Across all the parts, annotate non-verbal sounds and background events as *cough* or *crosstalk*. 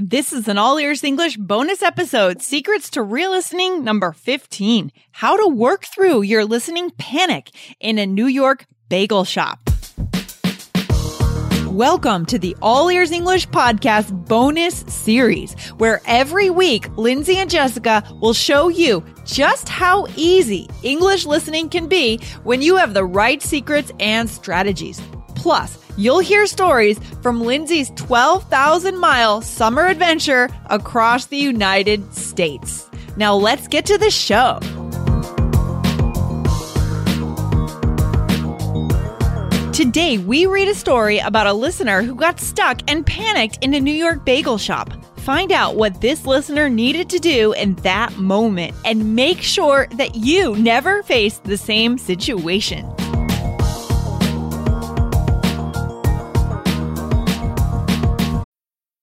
This is an All Ears English bonus episode, Secrets to Real Listening number 15. How to work through your listening panic in a New York bagel shop. Welcome to the All Ears English podcast bonus series, where every week Lindsay and Jessica will show you just how easy English listening can be when you have the right secrets and strategies. Plus, You'll hear stories from Lindsay's 12,000 mile summer adventure across the United States. Now let's get to the show. Today, we read a story about a listener who got stuck and panicked in a New York bagel shop. Find out what this listener needed to do in that moment and make sure that you never face the same situation.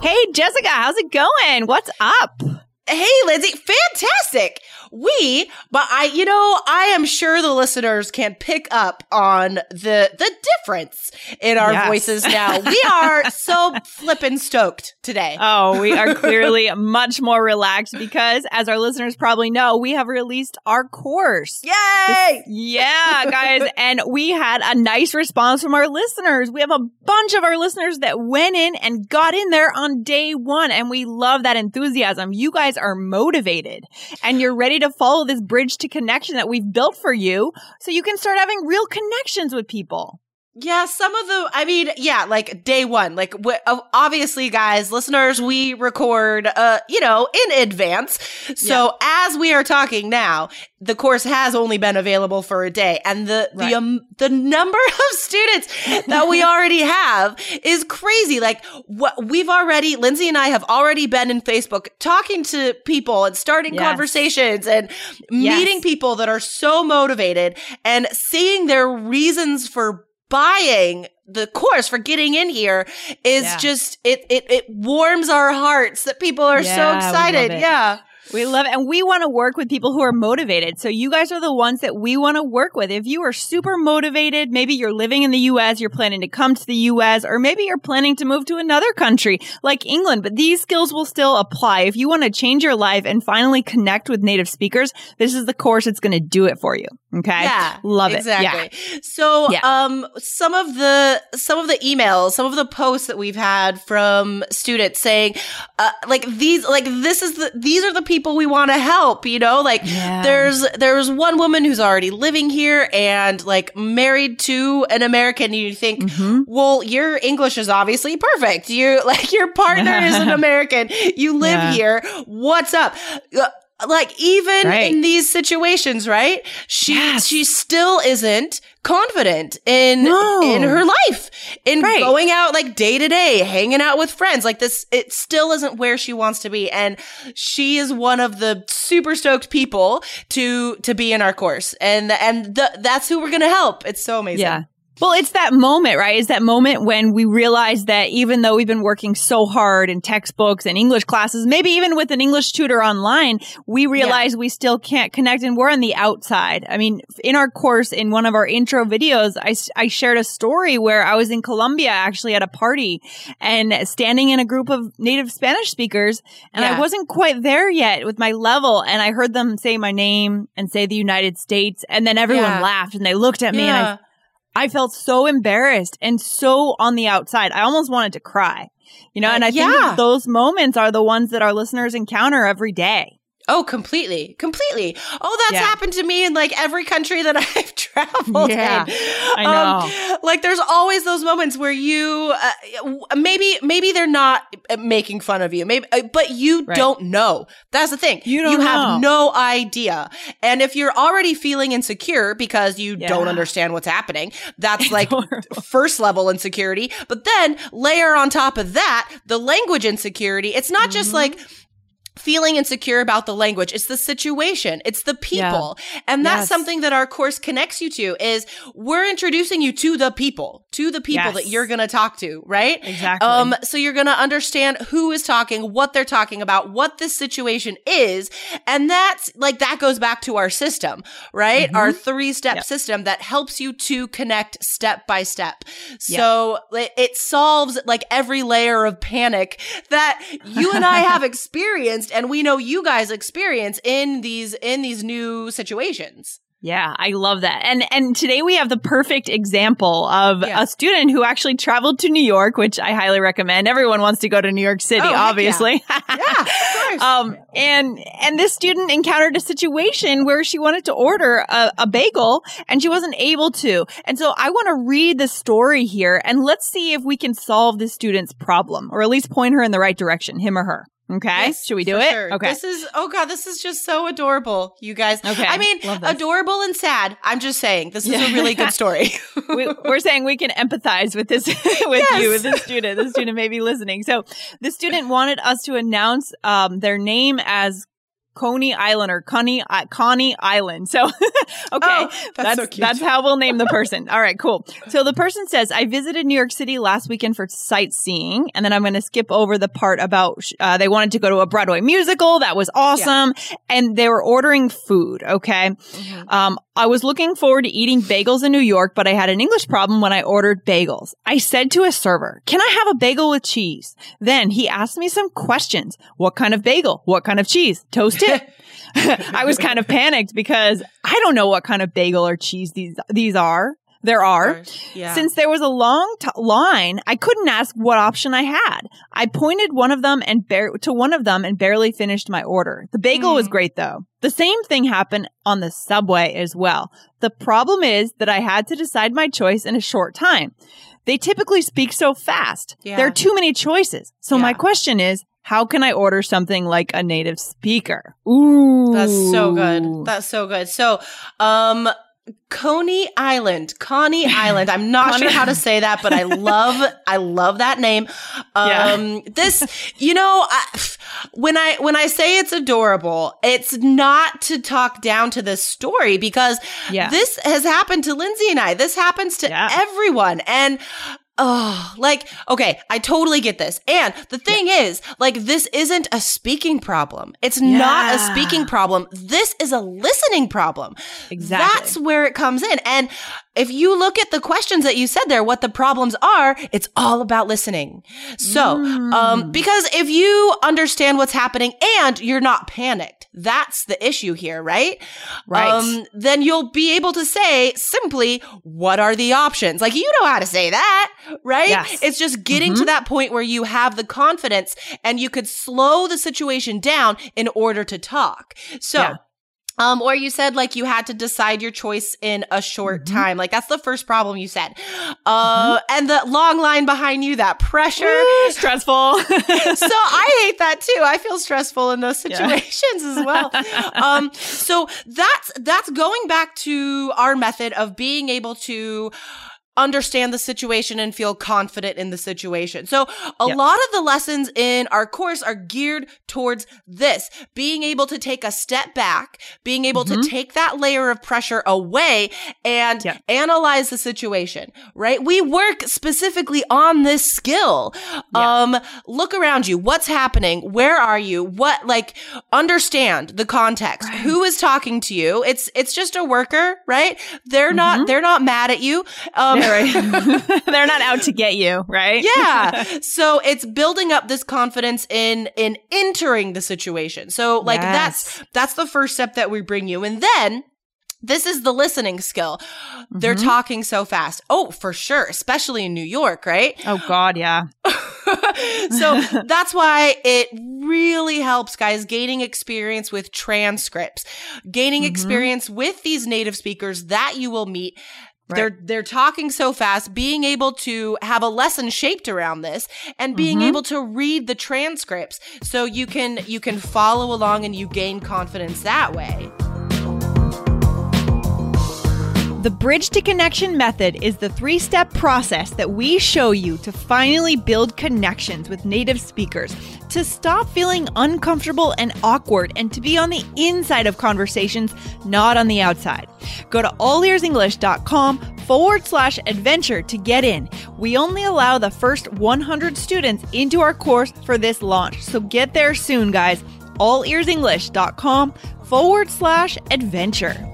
Hey, Jessica, how's it going? What's up? Hey, Lindsay, fantastic. We, but I, you know, I am sure the listeners can pick up on the the difference in our yes. voices *laughs* now. We are so flippin' stoked today. Oh, we are *laughs* clearly much more relaxed because, as our listeners probably know, we have released our course. Yay! This, yeah, guys, *laughs* and we had a nice response from our listeners. We have a bunch of our listeners that went in and got in there on day one, and we love that enthusiasm. You guys guys are motivated and you're ready to follow this bridge to connection that we've built for you so you can start having real connections with people. Yeah, some of the, I mean, yeah, like day one, like obviously, guys, listeners, we record, uh, you know, in advance. So yeah. as we are talking now, the course has only been available for a day, and the right. the um, the number *laughs* of students that we already have is crazy. Like what we've already, Lindsay and I have already been in Facebook talking to people and starting yes. conversations and yes. meeting people that are so motivated and seeing their reasons for buying the course for getting in here is yeah. just it it it warms our hearts that people are yeah, so excited. Yeah. We love it. And we want to work with people who are motivated. So you guys are the ones that we want to work with. If you are super motivated, maybe you're living in the US, you're planning to come to the US, or maybe you're planning to move to another country like England, but these skills will still apply. If you want to change your life and finally connect with native speakers, this is the course that's going to do it for you. Okay. Yeah. Love it. Exactly. Yeah. So, yeah. um, some of the, some of the emails, some of the posts that we've had from students saying, uh, like these, like this is the, these are the people we want to help, you know, like yeah. there's, there's one woman who's already living here and like married to an American. And you think, mm-hmm. well, your English is obviously perfect. You *laughs* like your partner is an *laughs* American. You live yeah. here. What's up? Uh, like even right. in these situations, right? She yes. she still isn't confident in no. in her life, in right. going out like day to day, hanging out with friends. Like this, it still isn't where she wants to be, and she is one of the super stoked people to to be in our course, and and the, that's who we're gonna help. It's so amazing. Yeah. Well, it's that moment, right? It's that moment when we realize that even though we've been working so hard in textbooks and English classes, maybe even with an English tutor online, we realize yeah. we still can't connect and we're on the outside. I mean, in our course, in one of our intro videos, I, I shared a story where I was in Colombia actually at a party and standing in a group of native Spanish speakers and yeah. I wasn't quite there yet with my level and I heard them say my name and say the United States and then everyone yeah. laughed and they looked at me and I I felt so embarrassed and so on the outside. I almost wanted to cry, you know, uh, and I yeah. think those moments are the ones that our listeners encounter every day. Oh, completely. Completely. Oh, that's yeah. happened to me in like every country that *laughs* I've traveled yeah, in. I know. Um, like there's always those moments where you uh, maybe maybe they're not uh, making fun of you. Maybe uh, but you right. don't know. That's the thing. You, don't. you have no idea. And if you're already feeling insecure because you yeah. don't understand what's happening, that's *laughs* like first level insecurity. But then layer on top of that the language insecurity. It's not mm-hmm. just like feeling insecure about the language. It's the situation. It's the people. Yeah. And that's yes. something that our course connects you to is we're introducing you to the people, to the people yes. that you're going to talk to, right? Exactly. Um, so you're going to understand who is talking, what they're talking about, what this situation is. And that's like, that goes back to our system, right? Mm-hmm. Our three step yep. system that helps you to connect step by step. So yep. it, it solves like every layer of panic that you and I have experienced *laughs* experienced and we know you guys experience in these in these new situations. Yeah, I love that. And and today we have the perfect example of yeah. a student who actually traveled to New York, which I highly recommend. Everyone wants to go to New York City, oh, obviously. *laughs* Yeah, yeah um, and and this student encountered a situation where she wanted to order a, a bagel and she wasn't able to. And so I want to read the story here and let's see if we can solve this student's problem or at least point her in the right direction, him or her. Okay. Yes, Should we do it? Sure. Okay. This is, oh God, this is just so adorable, you guys. Okay. I mean, adorable and sad. I'm just saying, this is a really good *laughs* story. we, are saying we can empathize with this, *laughs* with yes. you, with this student. The student may be listening. So the student wanted us to announce um, their name as Coney Island or Coney, uh, Coney Island. So, *laughs* okay. Oh, that's, that's, so that's, how we'll name the person. All right, cool. So the person says, I visited New York City last weekend for sightseeing. And then I'm going to skip over the part about, uh, they wanted to go to a Broadway musical. That was awesome. Yeah. And they were ordering food. Okay. Mm-hmm. Um, I was looking forward to eating bagels in New York, but I had an English problem when I ordered bagels. I said to a server, can I have a bagel with cheese? Then he asked me some questions. What kind of bagel? What kind of cheese? Toasted? *laughs* *laughs* I was kind of panicked because I don't know what kind of bagel or cheese these, these are. There are. Yeah. Since there was a long t- line, I couldn't ask what option I had. I pointed one of them and bar- to one of them and barely finished my order. The bagel mm. was great though. The same thing happened on the subway as well. The problem is that I had to decide my choice in a short time. They typically speak so fast. Yeah. There are too many choices. So yeah. my question is, how can I order something like a native speaker? Ooh. That's so good. That's so good. So, um, Coney Island, Coney Island. I'm not sure how to say that, but I *laughs* love, I love that name. Um, yeah. this, you know, I, when I, when I say it's adorable, it's not to talk down to this story because yeah. this has happened to Lindsay and I. This happens to yeah. everyone. And Oh, like, okay, I totally get this. And the thing yeah. is, like, this isn't a speaking problem. It's yeah. not a speaking problem. This is a listening problem. Exactly. That's where it comes in. And if you look at the questions that you said there, what the problems are, it's all about listening. So, mm. um, because if you understand what's happening and you're not panicked, that's the issue here, right? Right. Um, then you'll be able to say simply, what are the options? Like, you know how to say that, right? Yes. It's just getting mm-hmm. to that point where you have the confidence and you could slow the situation down in order to talk. So, yeah. Um, or you said like you had to decide your choice in a short mm-hmm. time. Like that's the first problem you said. Uh, mm-hmm. and the long line behind you, that pressure. Ooh, stressful. *laughs* so I hate that too. I feel stressful in those situations yeah. as well. um, so that's, that's going back to our method of being able to, understand the situation and feel confident in the situation. So a yep. lot of the lessons in our course are geared towards this, being able to take a step back, being able mm-hmm. to take that layer of pressure away and yep. analyze the situation, right? We work specifically on this skill. Yep. Um, look around you. What's happening? Where are you? What, like, understand the context. Right. Who is talking to you? It's, it's just a worker, right? They're mm-hmm. not, they're not mad at you. Um, right. *laughs* They're not out to get you, right? yeah. *laughs* So it's building up this confidence in in entering the situation. So like yes. that's that's the first step that we bring you. And then this is the listening skill. They're mm-hmm. talking so fast. Oh, for sure, especially in New York, right? Oh God, yeah. *laughs* so that's why it really helps guys gaining experience with transcripts, gaining mm-hmm. experience with these native speakers that you will meet. Right. They're they're talking so fast, being able to have a lesson shaped around this and being mm-hmm. able to read the transcripts so you can you can follow along and you gain confidence that way. The Bridge to Connection method is the three step process that we show you to finally build connections with native speakers, to stop feeling uncomfortable and awkward, and to be on the inside of conversations, not on the outside. Go to allearsenglish.com forward slash adventure to get in. We only allow the first 100 students into our course for this launch, so get there soon, guys. allearsenglish.com forward slash adventure.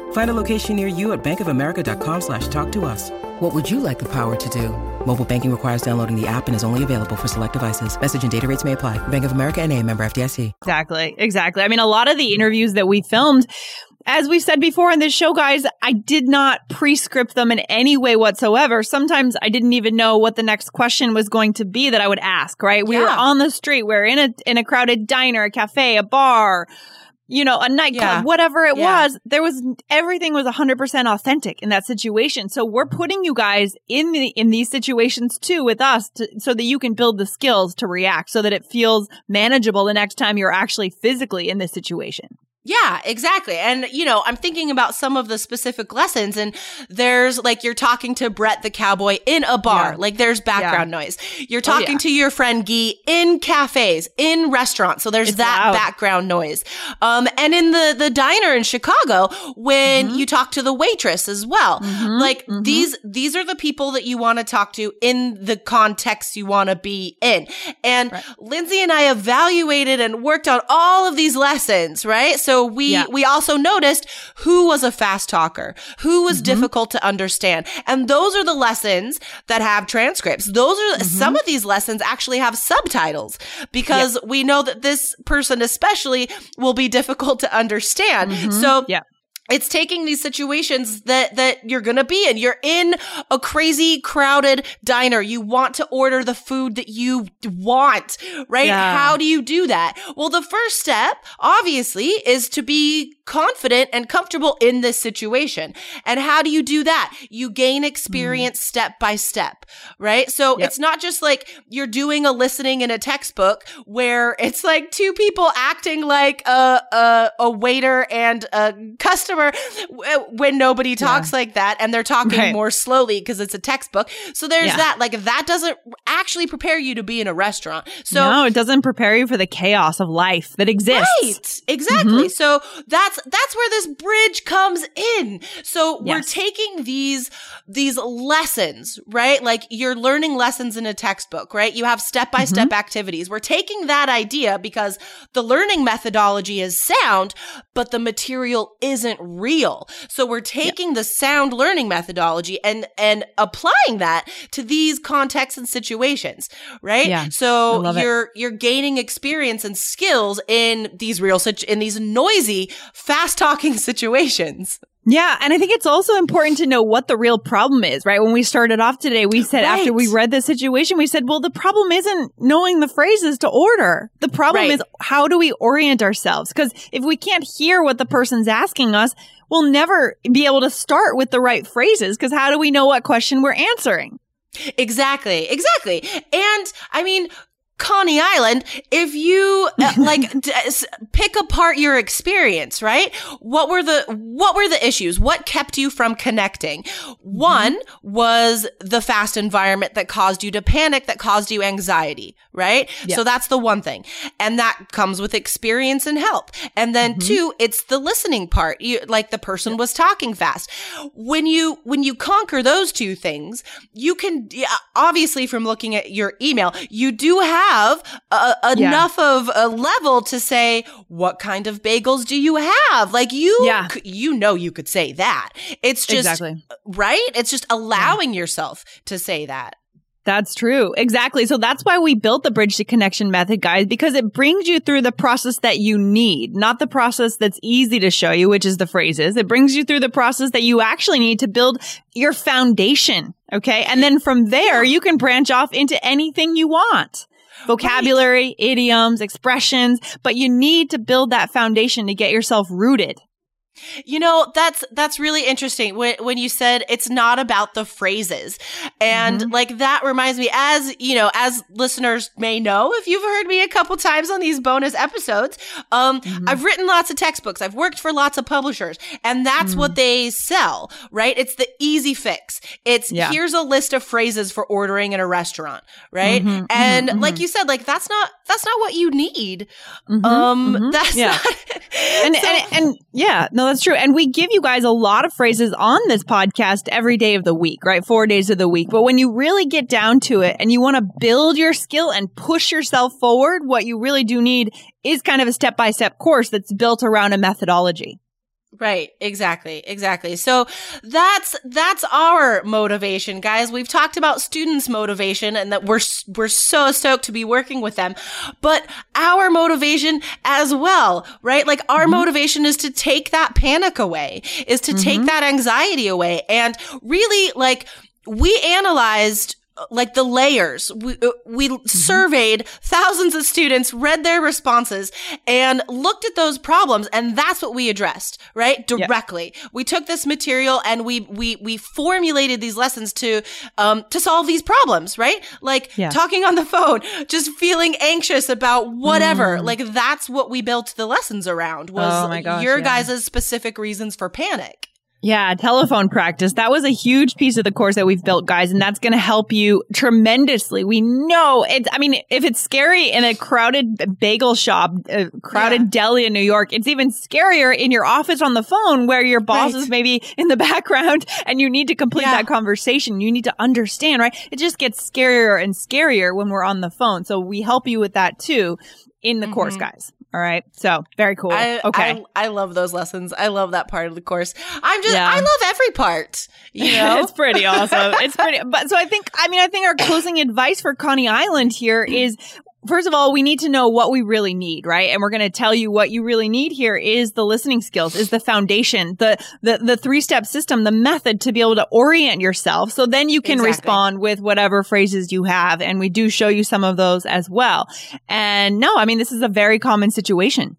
Find a location near you at bankofamerica.com slash talk to us. What would you like the power to do? Mobile banking requires downloading the app and is only available for select devices. Message and data rates may apply. Bank of America and a member FDIC. Exactly. Exactly. I mean, a lot of the interviews that we filmed, as we said before in this show, guys, I did not pre-script them in any way whatsoever. Sometimes I didn't even know what the next question was going to be that I would ask, right? We yeah. were on the street. We are in a, in a crowded diner, a cafe, a bar, you know, a nightclub, yeah. whatever it yeah. was, there was everything was 100% authentic in that situation. So we're putting you guys in the, in these situations too with us to, so that you can build the skills to react so that it feels manageable the next time you're actually physically in this situation. Yeah, exactly. And, you know, I'm thinking about some of the specific lessons and there's like you're talking to Brett the cowboy in a bar, yeah. like there's background yeah. noise. You're talking oh, yeah. to your friend Guy in cafes, in restaurants. So there's it's that loud. background noise. Um, and in the, the diner in Chicago, when mm-hmm. you talk to the waitress as well, mm-hmm. like mm-hmm. these, these are the people that you want to talk to in the context you want to be in. And right. Lindsay and I evaluated and worked on all of these lessons, right? So so we, yeah. we also noticed who was a fast talker, who was mm-hmm. difficult to understand. And those are the lessons that have transcripts. Those are mm-hmm. some of these lessons actually have subtitles because yeah. we know that this person especially will be difficult to understand. Mm-hmm. So yeah it's taking these situations that that you're going to be in. You're in a crazy crowded diner. You want to order the food that you want right? Yeah. how do you do that? Well the first step obviously is to be confident and comfortable in this situation and how do you do that you gain experience mm. step by step right so yep. it's not just like you're doing a listening in a textbook where it's like two people acting like a a, a waiter and a customer when nobody talks yeah. like that and they're talking right. more slowly because it's a textbook. So there's yeah. that. Like that doesn't actually prepare you to be in a restaurant. So no, it doesn't prepare you for the chaos of life that exists. Right. Exactly. Mm-hmm. So that's that's where this bridge comes in. So yes. we're taking these these lessons, right? Like you're learning lessons in a textbook, right? You have step by step activities. We're taking that idea because the learning methodology is sound, but the material isn't real. So we're taking yeah. the sound learning methodology and, and applying that to these contexts and situations, right? Yeah. So you're, it. you're gaining experience and skills in these real, such in these noisy, fast talking *laughs* situations. Yeah. And I think it's also important to know what the real problem is, right? When we started off today, we said right. after we read the situation, we said, well, the problem isn't knowing the phrases to order. The problem right. is how do we orient ourselves? Because if we can't hear what the person's asking us, we'll never be able to start with the right phrases. Because how do we know what question we're answering? Exactly, exactly. And I mean, Coney Island, if you uh, *laughs* like d- pick apart your experience, right? What were the what were the issues? What kept you from connecting? One mm-hmm. was the fast environment that caused you to panic, that caused you anxiety, right? So that's the one thing. And that comes with experience and help. And then mm-hmm. two, it's the listening part. You like the person was talking fast. When you when you conquer those two things, you can obviously from looking at your email, you do have have uh, enough yeah. of a level to say, what kind of bagels do you have? Like you, yeah. you know, you could say that. It's just, exactly. right? It's just allowing yeah. yourself to say that. That's true. Exactly. So that's why we built the bridge to connection method, guys, because it brings you through the process that you need, not the process that's easy to show you, which is the phrases. It brings you through the process that you actually need to build your foundation. Okay. And then from there, you can branch off into anything you want. Vocabulary, right. idioms, expressions, but you need to build that foundation to get yourself rooted. You know, that's that's really interesting when when you said it's not about the phrases. And mm-hmm. like that reminds me as, you know, as listeners may know if you've heard me a couple times on these bonus episodes, um mm-hmm. I've written lots of textbooks. I've worked for lots of publishers, and that's mm-hmm. what they sell, right? It's the easy fix. It's yeah. here's a list of phrases for ordering in a restaurant, right? Mm-hmm. And mm-hmm. like mm-hmm. you said, like that's not that's not what you need. Um that's yeah. not *laughs* and, so, and and yeah, no, that's true. And we give you guys a lot of phrases on this podcast every day of the week, right? Four days of the week. But when you really get down to it and you want to build your skill and push yourself forward, what you really do need is kind of a step by step course that's built around a methodology. Right, exactly, exactly. So that's that's our motivation, guys. We've talked about students' motivation and that we're we're so stoked to be working with them. But our motivation as well, right? Like our mm-hmm. motivation is to take that panic away, is to mm-hmm. take that anxiety away. And really like we analyzed like the layers. We, uh, we mm-hmm. surveyed thousands of students, read their responses and looked at those problems. And that's what we addressed, right? Directly. Yep. We took this material and we, we, we formulated these lessons to, um, to solve these problems, right? Like yeah. talking on the phone, just feeling anxious about whatever. Mm. Like that's what we built the lessons around was oh gosh, your yeah. guys' specific reasons for panic. Yeah, telephone practice. That was a huge piece of the course that we've built, guys, and that's going to help you tremendously. We know it's, I mean, if it's scary in a crowded bagel shop, a crowded yeah. deli in New York, it's even scarier in your office on the phone where your boss right. is maybe in the *laughs* background and you need to complete yeah. that conversation. You need to understand, right? It just gets scarier and scarier when we're on the phone. So we help you with that too in the mm-hmm. course, guys. All right. So very cool. I, okay. I, I, love those lessons. I love that part of the course. I'm just, yeah. I love every part. You *laughs* know, it's pretty *laughs* awesome. It's pretty, but so I think, I mean, I think our closing advice for Coney Island here *clears throat* is First of all, we need to know what we really need, right? And we're going to tell you what you really need here is the listening skills, is the foundation, the, the, the three step system, the method to be able to orient yourself. So then you can exactly. respond with whatever phrases you have. And we do show you some of those as well. And no, I mean, this is a very common situation.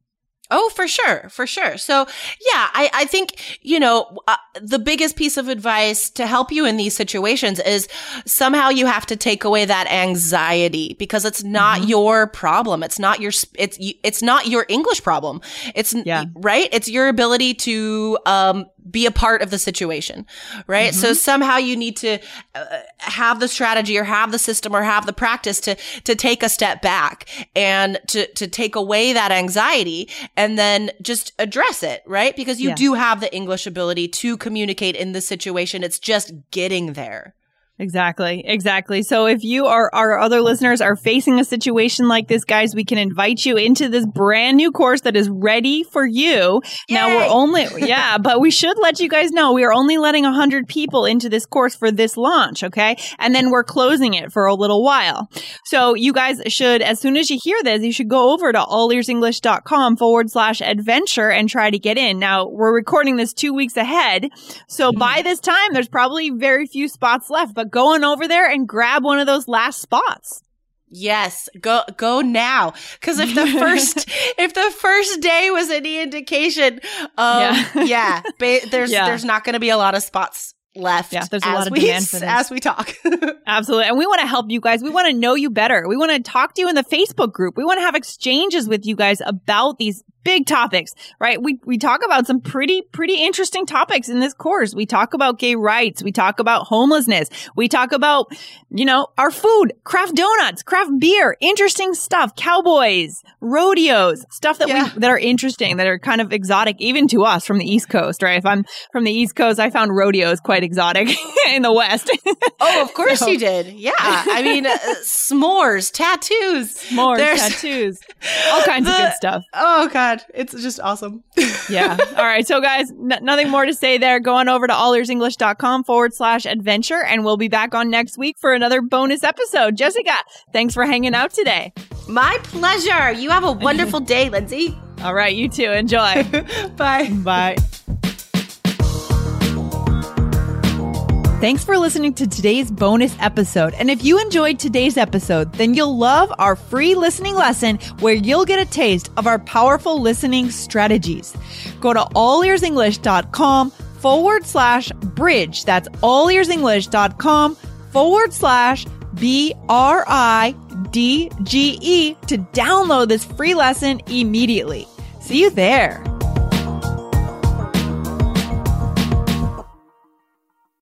Oh, for sure, for sure. So, yeah, I, I think, you know, uh, the biggest piece of advice to help you in these situations is somehow you have to take away that anxiety because it's not mm-hmm. your problem. It's not your, it's, it's not your English problem. It's, yeah. right? It's your ability to, um, be a part of the situation, right? Mm-hmm. So somehow you need to uh, have the strategy or have the system or have the practice to, to take a step back and to, to take away that anxiety and then just address it, right? Because you yeah. do have the English ability to communicate in this situation. It's just getting there. Exactly. Exactly. So if you are our other listeners are facing a situation like this, guys, we can invite you into this brand new course that is ready for you. Yay! Now we're only, *laughs* yeah, but we should let you guys know we are only letting a hundred people into this course for this launch. Okay. And then we're closing it for a little while. So you guys should, as soon as you hear this, you should go over to allearsenglish.com forward slash adventure and try to get in. Now we're recording this two weeks ahead. So by mm-hmm. this time, there's probably very few spots left, but going over there and grab one of those last spots. Yes, go go now. Because if the first *laughs* if the first day was any indication, um, yeah, yeah ba- there's yeah. there's not going to be a lot of spots left. Yeah, there's a lot of we, demand for this. as we talk. *laughs* Absolutely, and we want to help you guys. We want to know you better. We want to talk to you in the Facebook group. We want to have exchanges with you guys about these big topics, right? We, we talk about some pretty, pretty interesting topics in this course. We talk about gay rights. We talk about homelessness. We talk about, you know, our food, craft donuts, craft beer, interesting stuff, cowboys, rodeos, stuff that yeah. we, that are interesting, that are kind of exotic even to us from the East Coast, right? If I'm from the East Coast, I found rodeos quite exotic *laughs* in the West. oh, of course so. you did. Yeah. I mean, uh, *laughs* s'mores, tattoos. S'mores, There's, tattoos, all kinds *laughs* the, of good stuff. Oh, God. It's just awesome. *laughs* yeah. All right. So, guys, n- nothing more to say there. Go on over to allearsenglish.com forward slash adventure, and we'll be back on next week for another bonus episode. Jessica, thanks for hanging out today. My pleasure. You have a wonderful *laughs* day, Lindsay. All right. You too. Enjoy. *laughs* Bye. Bye. Thanks for listening to today's bonus episode. And if you enjoyed today's episode, then you'll love our free listening lesson where you'll get a taste of our powerful listening strategies. Go to allearsenglish.com forward slash bridge. That's allearsenglish.com forward slash B R I D G E to download this free lesson immediately. See you there.